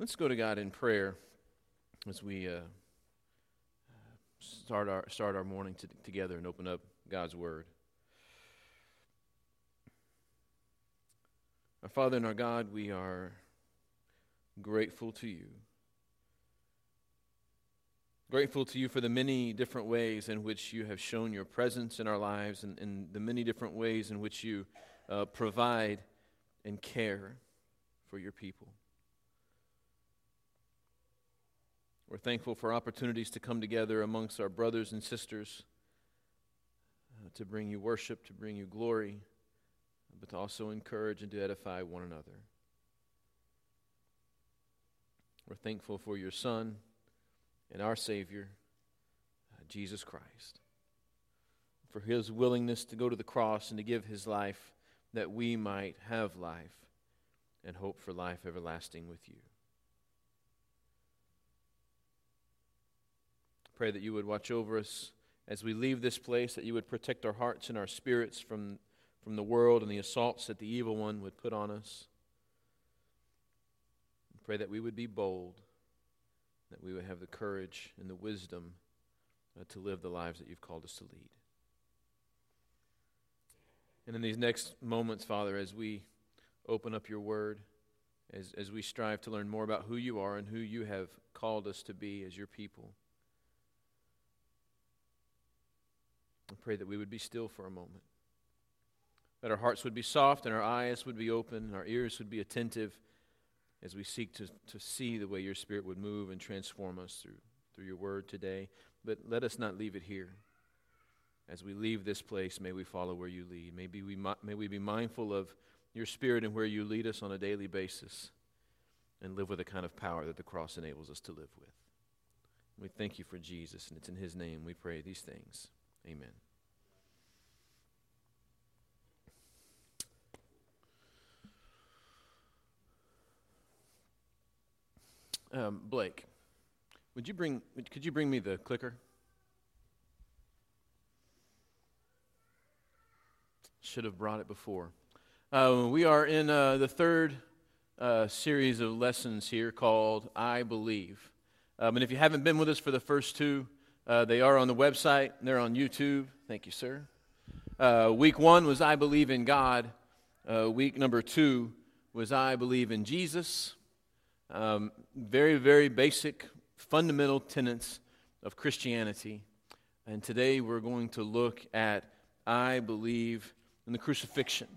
Let's go to God in prayer as we uh, start, our, start our morning to, together and open up God's Word. Our Father and our God, we are grateful to you. Grateful to you for the many different ways in which you have shown your presence in our lives and, and the many different ways in which you uh, provide and care for your people. We're thankful for opportunities to come together amongst our brothers and sisters uh, to bring you worship, to bring you glory, but to also encourage and to edify one another. We're thankful for your Son and our Savior, uh, Jesus Christ, for his willingness to go to the cross and to give his life that we might have life and hope for life everlasting with you. Pray that you would watch over us as we leave this place, that you would protect our hearts and our spirits from, from the world and the assaults that the evil one would put on us. Pray that we would be bold, that we would have the courage and the wisdom uh, to live the lives that you've called us to lead. And in these next moments, Father, as we open up your word, as, as we strive to learn more about who you are and who you have called us to be as your people, I pray that we would be still for a moment. That our hearts would be soft and our eyes would be open and our ears would be attentive as we seek to, to see the way your Spirit would move and transform us through, through your word today. But let us not leave it here. As we leave this place, may we follow where you lead. May we, may we be mindful of your Spirit and where you lead us on a daily basis and live with the kind of power that the cross enables us to live with. We thank you for Jesus, and it's in his name we pray these things. Amen. Um, Blake, would you bring? Could you bring me the clicker? Should have brought it before. Uh, we are in uh, the third uh, series of lessons here called "I Believe," um, and if you haven't been with us for the first two, uh, they are on the website, they're on YouTube. Thank you, sir. Uh, week one was I Believe in God. Uh, week number two was I Believe in Jesus. Um, very, very basic, fundamental tenets of Christianity. And today we're going to look at I Believe in the crucifixion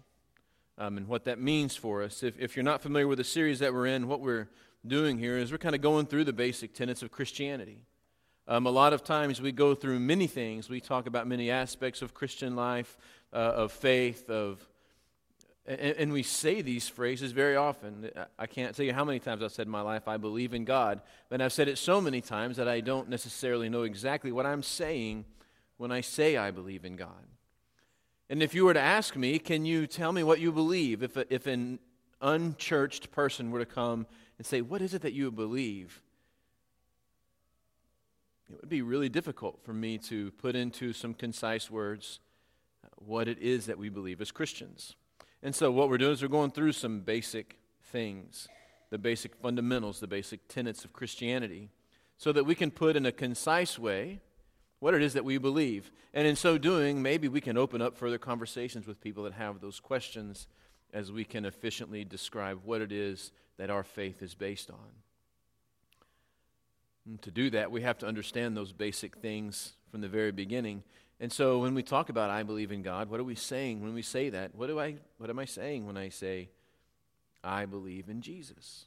um, and what that means for us. If, if you're not familiar with the series that we're in, what we're doing here is we're kind of going through the basic tenets of Christianity. Um, a lot of times we go through many things. We talk about many aspects of Christian life, uh, of faith, of and, and, we say these phrases very often. I can't tell you how many times I've said in my life, I believe in God. But I've said it so many times that I don't necessarily know exactly what I'm saying when I say I believe in God. And if you were to ask me, can you tell me what you believe? If, if an unchurched person were to come and say, What is it that you believe? It would be really difficult for me to put into some concise words uh, what it is that we believe as Christians. And so, what we're doing is we're going through some basic things, the basic fundamentals, the basic tenets of Christianity, so that we can put in a concise way what it is that we believe. And in so doing, maybe we can open up further conversations with people that have those questions as we can efficiently describe what it is that our faith is based on. And to do that, we have to understand those basic things from the very beginning. And so when we talk about I believe in God, what are we saying when we say that? What do I what am I saying when I say I believe in Jesus?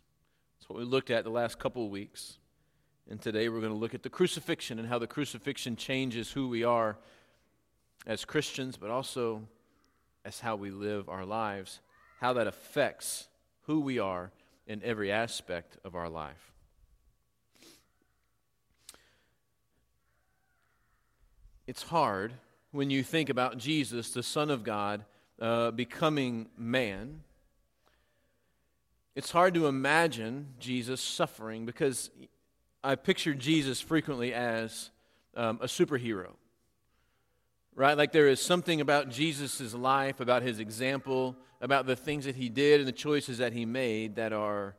That's what we looked at the last couple of weeks. And today we're going to look at the crucifixion and how the crucifixion changes who we are as Christians, but also as how we live our lives, how that affects who we are in every aspect of our life. It's hard when you think about Jesus, the Son of God, uh, becoming man. It's hard to imagine Jesus suffering because I picture Jesus frequently as um, a superhero. Right? Like there is something about Jesus' life, about his example, about the things that he did and the choices that he made that are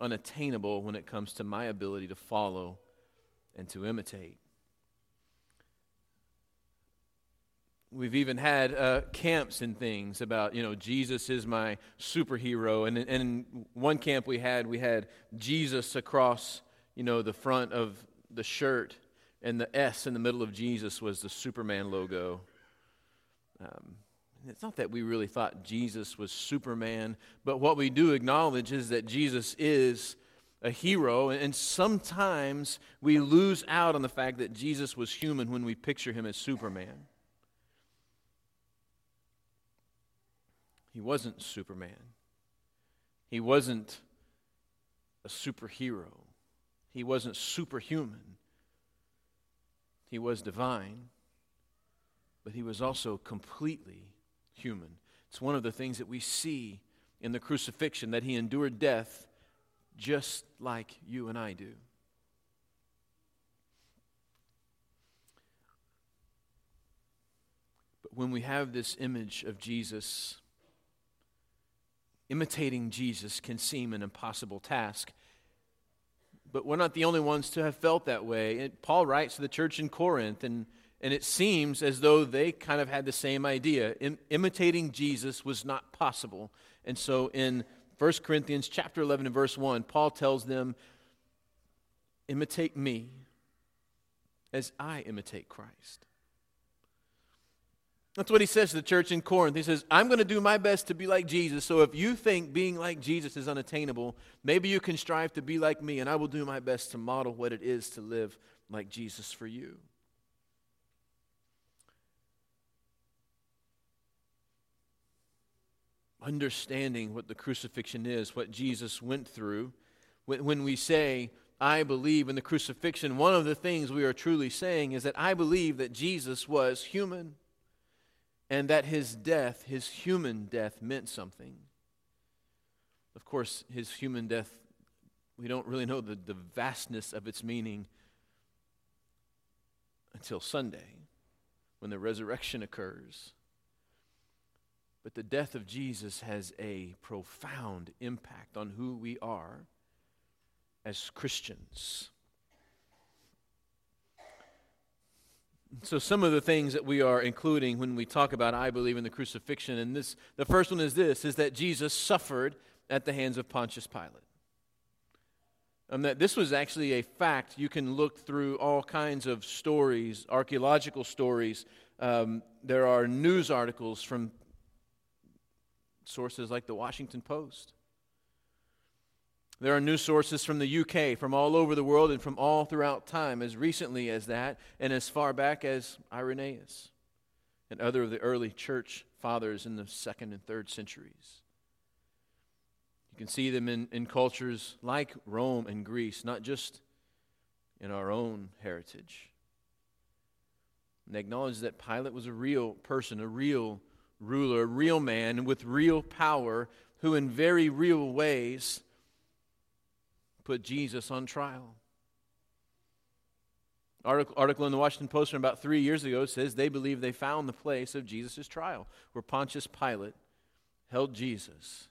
unattainable when it comes to my ability to follow and to imitate. We've even had uh, camps and things about, you know, Jesus is my superhero. And, and in one camp we had, we had Jesus across, you know, the front of the shirt, and the S in the middle of Jesus was the Superman logo. Um, it's not that we really thought Jesus was Superman, but what we do acknowledge is that Jesus is a hero, and sometimes we lose out on the fact that Jesus was human when we picture him as Superman. He wasn't Superman. He wasn't a superhero. He wasn't superhuman. He was divine, but he was also completely human. It's one of the things that we see in the crucifixion that he endured death just like you and I do. But when we have this image of Jesus, imitating Jesus can seem an impossible task. But we're not the only ones to have felt that way. Paul writes to the church in Corinth, and and it seems as though they kind of had the same idea. Im- imitating Jesus was not possible. And so in 1 Corinthians chapter 11 and verse 1, Paul tells them, imitate me as I imitate Christ. That's what he says to the church in Corinth. He says, I'm going to do my best to be like Jesus. So if you think being like Jesus is unattainable, maybe you can strive to be like me, and I will do my best to model what it is to live like Jesus for you. understanding what the crucifixion is, what Jesus went through. When we say, I believe in the crucifixion, one of the things we are truly saying is that I believe that Jesus was human and that his death, his human death, meant something. Of course, his human death, we don't really know the, the vastness of its meaning until Sunday when the resurrection occurs. But the death of Jesus has a profound impact on who we are as Christians. So some of the things that we are including when we talk about I believe in the crucifixion and this the first one is this is that Jesus suffered at the hands of Pontius Pilate. Um, that this was actually a fact. You can look through all kinds of stories, archaeological stories. Um, there are news articles from sources like the Washington Post. There are news sources from the UK, from all over the world, and from all throughout time, as recently as that, and as far back as Irenaeus and other of the early church fathers in the second and third centuries. You can see them in, in cultures like Rome and Greece, not just in our own heritage. And they acknowledge that Pilate was a real person, a real ruler, a real man with real power, who in very real ways put Jesus on trial. Article, article in the Washington Post from about three years ago says they believe they found the place of Jesus' trial, where Pontius Pilate held Jesus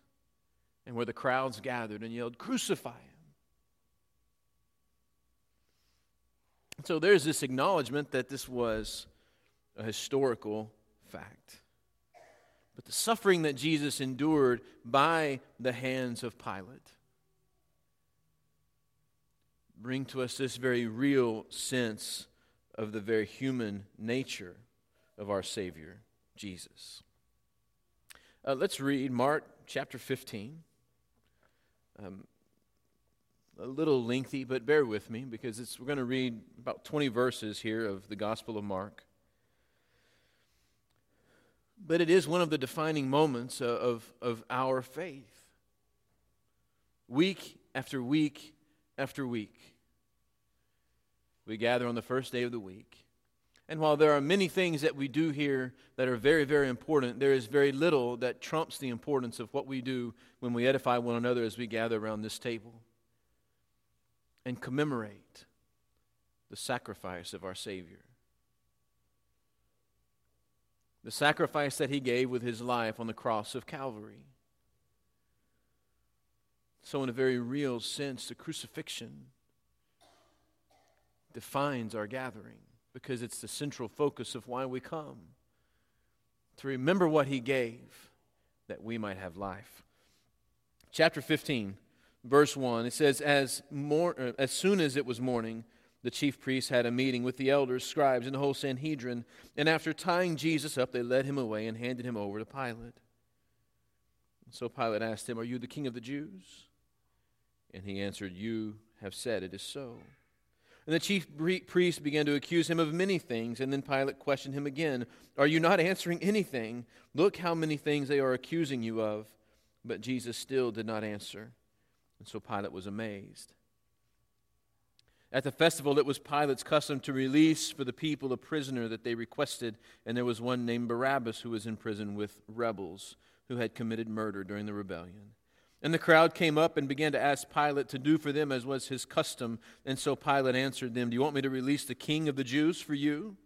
and where the crowds gathered and yelled, Crucify him. So there's this acknowledgement that this was a historical fact. But the suffering that Jesus endured by the hands of Pilate bring to us this very real sense of the very human nature of our Savior, Jesus. Uh, let's read Mark chapter 15. Um, a little lengthy, but bear with me because we're going to read about 20 verses here of the Gospel of Mark. But it is one of the defining moments of, of our faith. Week after week after week, we gather on the first day of the week. And while there are many things that we do here that are very, very important, there is very little that trumps the importance of what we do when we edify one another as we gather around this table and commemorate the sacrifice of our Savior the sacrifice that he gave with his life on the cross of Calvary. So, in a very real sense, the crucifixion defines our gathering because it's the central focus of why we come to remember what he gave that we might have life. Chapter 15, verse 1, it says, As, mor- uh, as soon as it was morning, the chief priests had a meeting with the elders, scribes, and the whole Sanhedrin, and after tying Jesus up, they led him away and handed him over to Pilate. So Pilate asked him, Are you the king of the Jews? And he answered, You have said it is so. And the chief priests began to accuse him of many things. And then Pilate questioned him again Are you not answering anything? Look how many things they are accusing you of. But Jesus still did not answer. And so Pilate was amazed. At the festival, it was Pilate's custom to release for the people a prisoner that they requested, and there was one named Barabbas who was in prison with rebels who had committed murder during the rebellion. And the crowd came up and began to ask Pilate to do for them as was his custom. And so Pilate answered them, Do you want me to release the king of the Jews for you?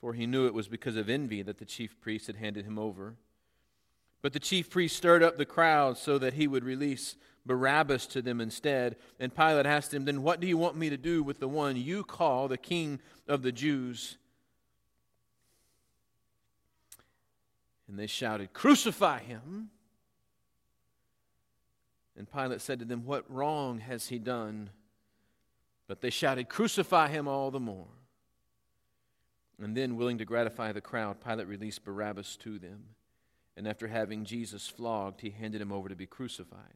For he knew it was because of envy that the chief priests had handed him over. But the chief priest stirred up the crowd so that he would release Barabbas to them instead. And Pilate asked him, Then what do you want me to do with the one you call the king of the Jews? And they shouted, Crucify him. And Pilate said to them, What wrong has he done? But they shouted, Crucify him all the more. And then, willing to gratify the crowd, Pilate released Barabbas to them. And after having Jesus flogged, he handed him over to be crucified.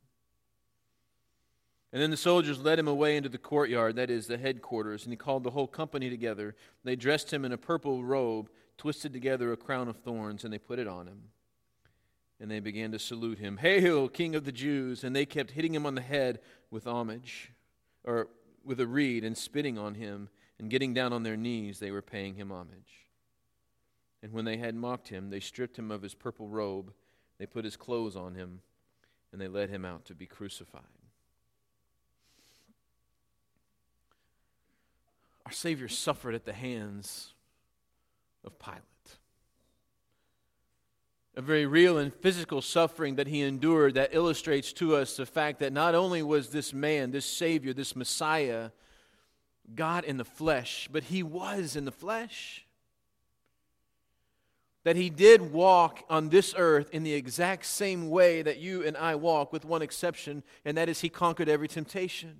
And then the soldiers led him away into the courtyard, that is, the headquarters, and he called the whole company together. They dressed him in a purple robe, twisted together a crown of thorns, and they put it on him and they began to salute him. Hail, King of the Jews! And they kept hitting him on the head with homage, or with a reed, and spitting on him, and getting down on their knees, they were paying him homage. And when they had mocked him, they stripped him of his purple robe, they put his clothes on him, and they led him out to be crucified. Our Savior suffered at the hands of Pilate a very real and physical suffering that he endured that illustrates to us the fact that not only was this man, this Savior, this Messiah, God in the flesh, but he was in the flesh. That he did walk on this earth in the exact same way that you and I walk, with one exception, and that is he conquered every temptation.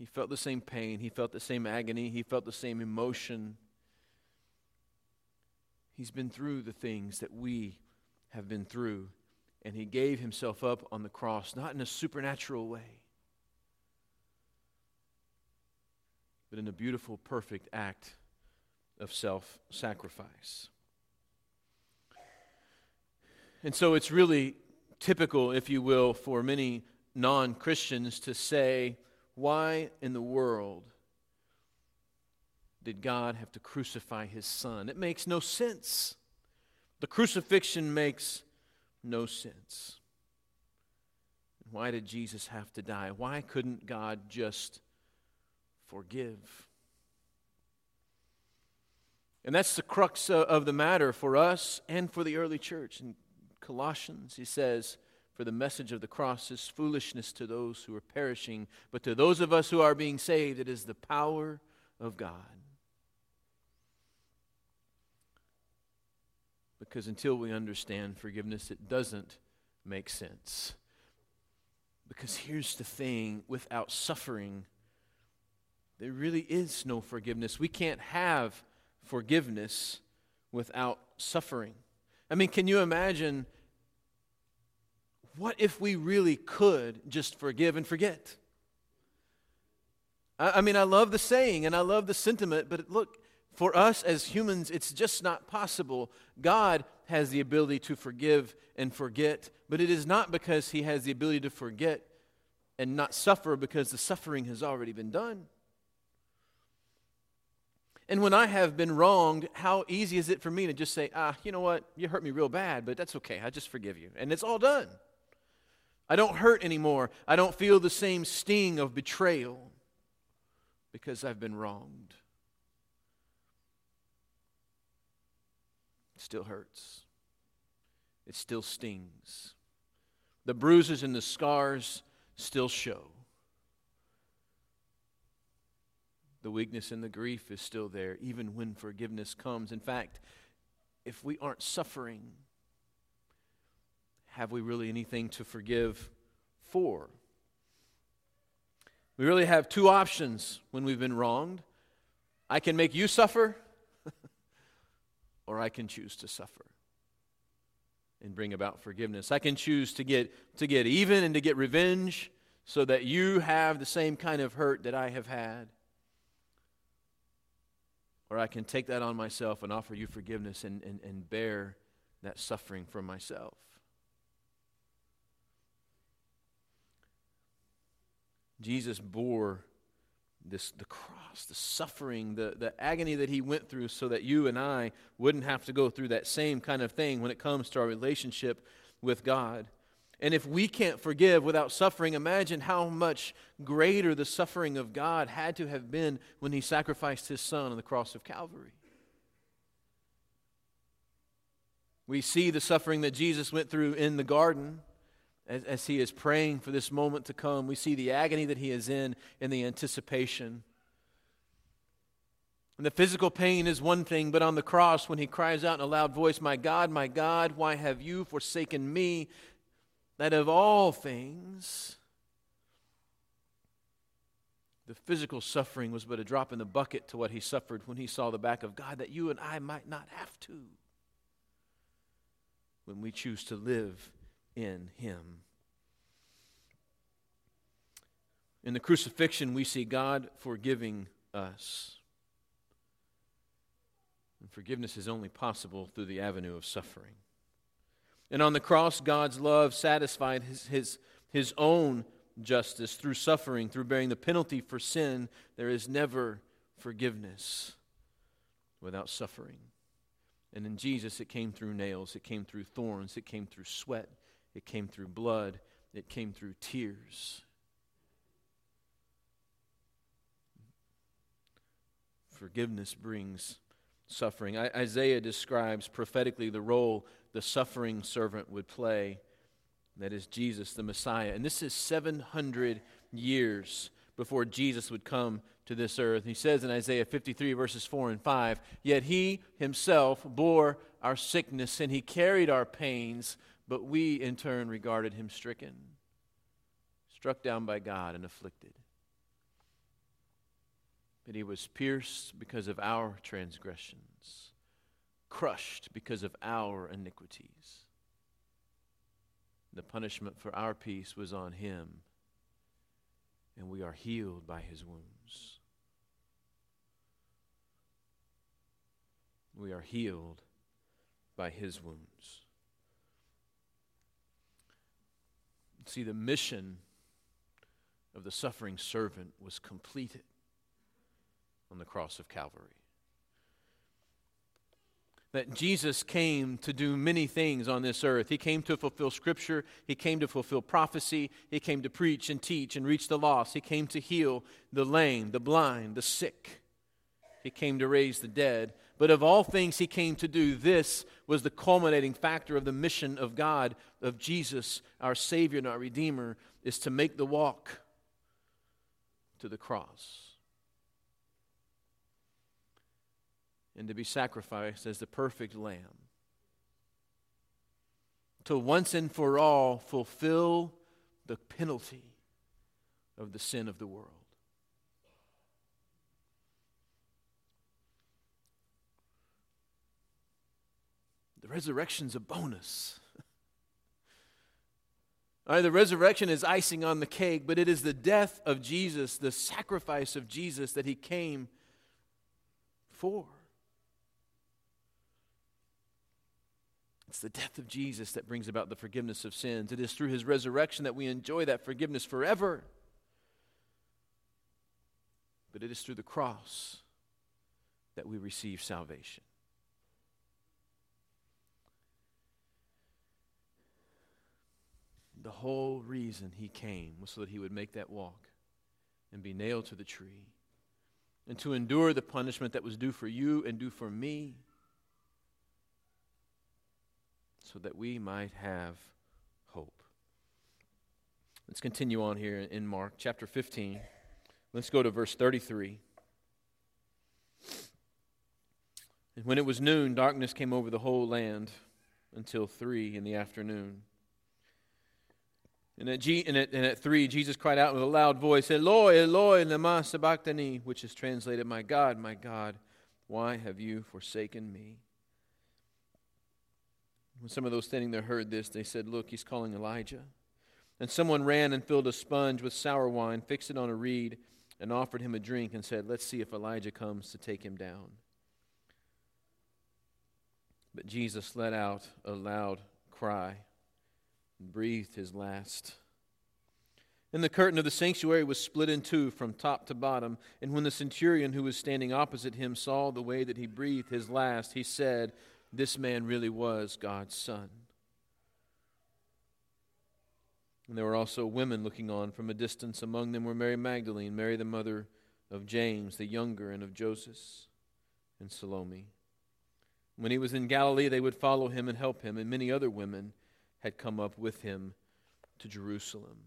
He felt the same pain, he felt the same agony, he felt the same emotion. He's been through the things that we have been through, and He gave Himself up on the cross, not in a supernatural way, but in a beautiful, perfect act of self sacrifice. And so it's really typical, if you will, for many non Christians to say, Why in the world did God have to crucify his son? It makes no sense. The crucifixion makes no sense. Why did Jesus have to die? Why couldn't God just forgive? And that's the crux of the matter for us and for the early church. In Colossians, he says, For the message of the cross is foolishness to those who are perishing, but to those of us who are being saved, it is the power of God. Because until we understand forgiveness, it doesn't make sense. Because here's the thing without suffering, there really is no forgiveness. We can't have forgiveness without suffering. I mean, can you imagine what if we really could just forgive and forget? I, I mean, I love the saying and I love the sentiment, but look, for us as humans, it's just not possible. God has the ability to forgive and forget, but it is not because He has the ability to forget and not suffer because the suffering has already been done. And when I have been wronged, how easy is it for me to just say, ah, you know what, you hurt me real bad, but that's okay, I just forgive you. And it's all done. I don't hurt anymore. I don't feel the same sting of betrayal because I've been wronged. Still hurts. It still stings. The bruises and the scars still show. The weakness and the grief is still there, even when forgiveness comes. In fact, if we aren't suffering, have we really anything to forgive for? We really have two options when we've been wronged. I can make you suffer, or I can choose to suffer and bring about forgiveness. I can choose to get, to get even and to get revenge so that you have the same kind of hurt that I have had. Or I can take that on myself and offer you forgiveness and, and, and bear that suffering for myself. Jesus bore this the cross, the suffering, the, the agony that he went through so that you and I wouldn't have to go through that same kind of thing when it comes to our relationship with God. And if we can't forgive without suffering, imagine how much greater the suffering of God had to have been when he sacrificed his son on the cross of Calvary. We see the suffering that Jesus went through in the garden as, as he is praying for this moment to come. We see the agony that he is in in the anticipation. And the physical pain is one thing, but on the cross, when he cries out in a loud voice, My God, my God, why have you forsaken me? That of all things, the physical suffering was but a drop in the bucket to what he suffered when he saw the back of God, that you and I might not have to when we choose to live in him. In the crucifixion, we see God forgiving us. And forgiveness is only possible through the avenue of suffering. And on the cross, God's love satisfied his, his, his own justice through suffering, through bearing the penalty for sin. There is never forgiveness without suffering. And in Jesus, it came through nails, it came through thorns, it came through sweat, it came through blood, it came through tears. Forgiveness brings suffering. I, Isaiah describes prophetically the role the suffering servant would play. That is Jesus, the Messiah. And this is 700 years before Jesus would come to this earth. He says in Isaiah 53, verses 4 and 5 Yet he himself bore our sickness and he carried our pains but we, in turn, regarded him stricken, struck down by God, and afflicted. But he was pierced because of our transgressions, crushed because of our iniquities. The punishment for our peace was on him, and we are healed by his wounds. We are healed by his wounds. See, the mission of the suffering servant was completed on the cross of Calvary. That Jesus came to do many things on this earth. He came to fulfill Scripture, He came to fulfill prophecy, He came to preach and teach and reach the lost, He came to heal the lame, the blind, the sick, He came to raise the dead. But of all things He came to do, this was the culminating factor of the mission of God, of Jesus, our Savior and our Redeemer, is to make the walk to the cross. And to be sacrificed as the perfect lamb. To once and for all fulfill the penalty of the sin of the world. The resurrection's a bonus. All right, the resurrection is icing on the cake, but it is the death of Jesus, the sacrifice of Jesus that he came for. It's the death of Jesus that brings about the forgiveness of sins. It is through his resurrection that we enjoy that forgiveness forever. But it is through the cross that we receive salvation. The whole reason he came was so that he would make that walk and be nailed to the tree and to endure the punishment that was due for you and due for me so that we might have hope. Let's continue on here in Mark chapter 15. Let's go to verse 33. And when it was noon, darkness came over the whole land until three in the afternoon. And at, G, and, at, and at three, Jesus cried out with a loud voice, Eloi, Eloi, lema sabachthani, which is translated, My God, my God, why have you forsaken me? When some of those standing there heard this, they said, Look, he's calling Elijah. And someone ran and filled a sponge with sour wine, fixed it on a reed, and offered him a drink, and said, Let's see if Elijah comes to take him down. But Jesus let out a loud cry and breathed his last. And the curtain of the sanctuary was split in two from top to bottom. And when the centurion who was standing opposite him saw the way that he breathed his last, he said, This man really was God's son. And there were also women looking on from a distance. Among them were Mary Magdalene, Mary the mother of James the younger, and of Joseph, and Salome. When he was in Galilee, they would follow him and help him, and many other women had come up with him to Jerusalem.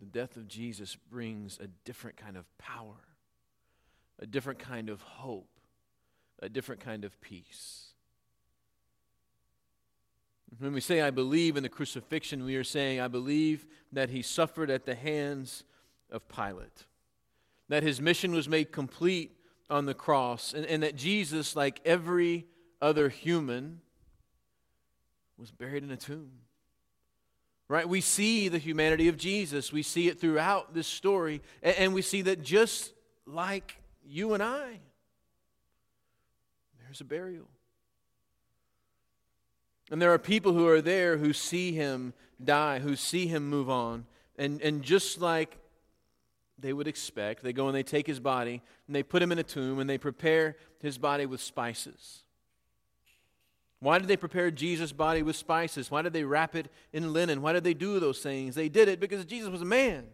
The death of Jesus brings a different kind of power, a different kind of hope, a different kind of peace. When we say, I believe in the crucifixion, we are saying, I believe that he suffered at the hands of Pilate, that his mission was made complete on the cross, and, and that Jesus, like every other human, was buried in a tomb. Right? We see the humanity of Jesus. We see it throughout this story. And, and we see that just like you and I, there's a burial. And there are people who are there who see him die, who see him move on. And, and just like they would expect, they go and they take his body and they put him in a tomb and they prepare his body with spices. Why did they prepare Jesus' body with spices? Why did they wrap it in linen? Why did they do those things? They did it because Jesus was a man.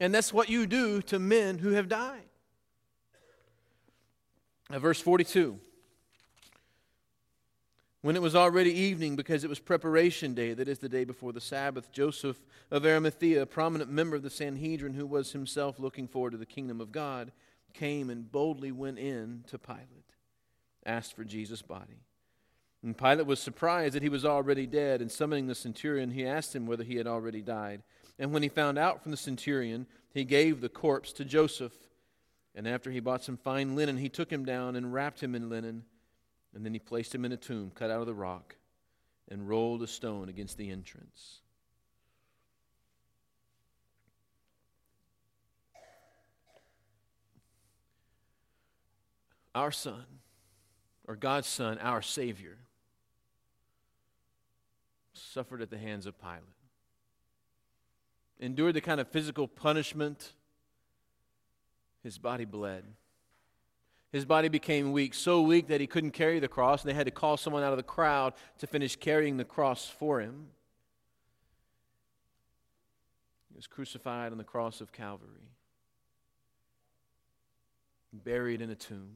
And that's what you do to men who have died. Now, verse 42. When it was already evening, because it was preparation day, that is the day before the Sabbath, Joseph of Arimathea, a prominent member of the Sanhedrin who was himself looking forward to the kingdom of God, came and boldly went in to Pilate, asked for Jesus' body. And Pilate was surprised that he was already dead, and summoning the centurion, he asked him whether he had already died. And when he found out from the centurion, he gave the corpse to Joseph. And after he bought some fine linen, he took him down and wrapped him in linen and then he placed him in a tomb cut out of the rock and rolled a stone against the entrance. Our Son, or God's Son, our Savior, suffered at the hands of Pilate, endured the kind of physical punishment, his body bled. His body became weak, so weak that he couldn't carry the cross, and they had to call someone out of the crowd to finish carrying the cross for him. He was crucified on the cross of Calvary, buried in a tomb.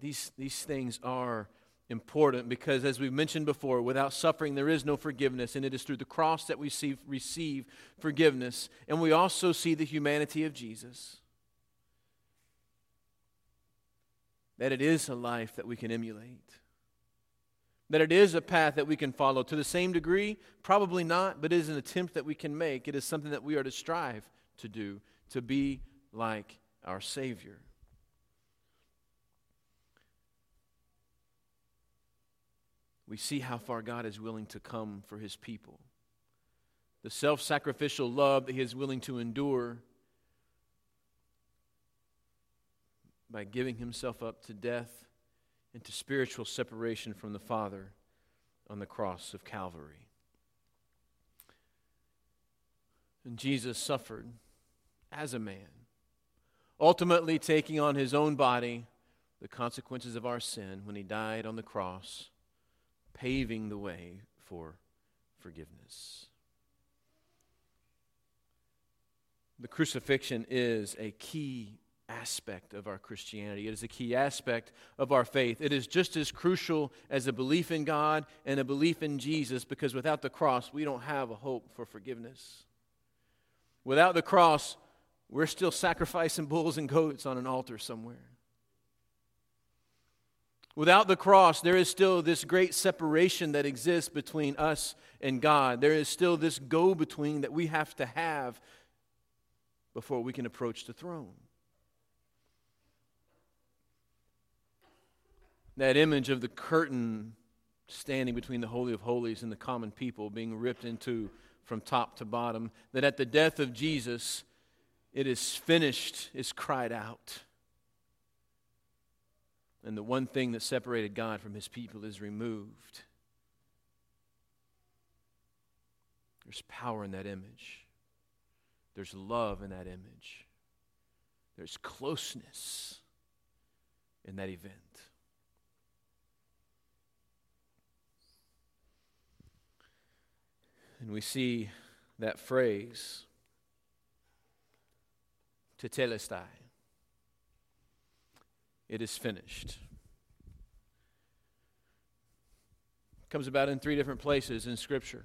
These, these things are important because, as we've mentioned before, without suffering, there is no forgiveness, and it is through the cross that we see, receive forgiveness. And we also see the humanity of Jesus. That it is a life that we can emulate. That it is a path that we can follow. To the same degree, probably not, but it is an attempt that we can make. It is something that we are to strive to do, to be like our Savior. We see how far God is willing to come for His people. The self sacrificial love that He is willing to endure by giving himself up to death and to spiritual separation from the Father on the cross of Calvary. And Jesus suffered as a man, ultimately taking on his own body the consequences of our sin when he died on the cross, paving the way for forgiveness. The crucifixion is a key aspect of our Christianity. It is a key aspect of our faith. It is just as crucial as a belief in God and a belief in Jesus because without the cross, we don't have a hope for forgiveness. Without the cross, we're still sacrificing bulls and goats on an altar somewhere. Without the cross, there is still this great separation that exists between us and God. There is still this go between that we have to have before we can approach the throne. That image of the curtain standing between the Holy of Holies and the common people being ripped into from top to bottom, that at the death of Jesus, it is finished, is cried out. And the one thing that separated God from his people is removed. There's power in that image, there's love in that image, there's closeness in that event. And we see that phrase, tetelestai. It is finished. It comes about in three different places in Scripture.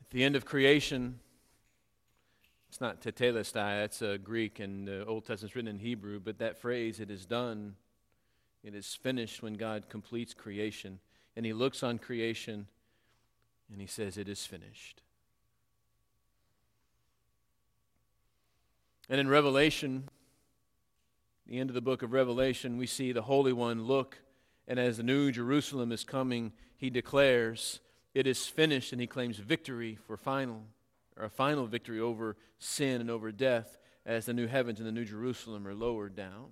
At the end of creation, it's not tetelestai, that's a Greek, and the Old Testament's written in Hebrew, but that phrase, it is done, it is finished when God completes creation. And He looks on creation and He says, It is finished. And in Revelation, the end of the book of Revelation, we see the Holy One look, and as the new Jerusalem is coming, he declares, It is finished, and he claims victory for final, or a final victory over sin and over death as the new heavens and the new Jerusalem are lowered down.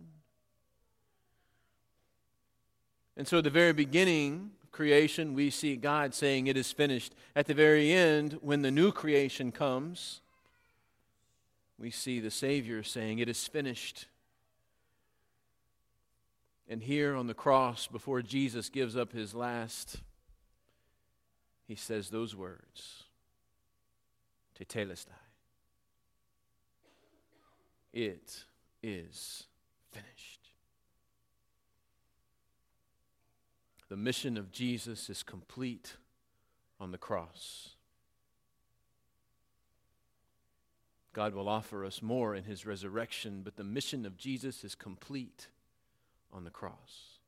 And so at the very beginning of creation, we see God saying, It is finished. At the very end, when the new creation comes, we see the Savior saying, It is finished. And here on the cross, before Jesus gives up his last, he says those words Tetelestai. It is finished. The mission of Jesus is complete on the cross. God will offer us more in his resurrection, but the mission of Jesus is complete on the cross.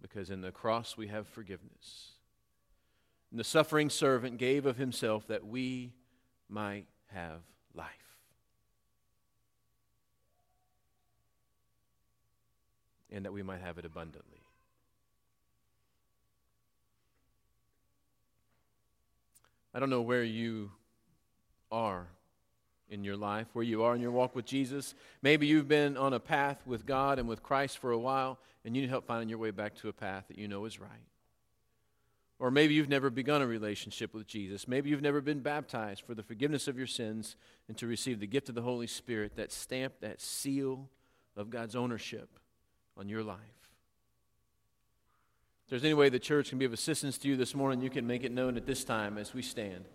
Because in the cross we have forgiveness. And the suffering servant gave of himself that we might have life. And that we might have it abundantly. I don't know where you are in your life, where you are in your walk with Jesus. Maybe you've been on a path with God and with Christ for a while, and you need help finding your way back to a path that you know is right. Or maybe you've never begun a relationship with Jesus. Maybe you've never been baptized for the forgiveness of your sins and to receive the gift of the Holy Spirit, that stamp, that seal of God's ownership on your life. If there's any way the church can be of assistance to you this morning, you can make it known at this time as we stand.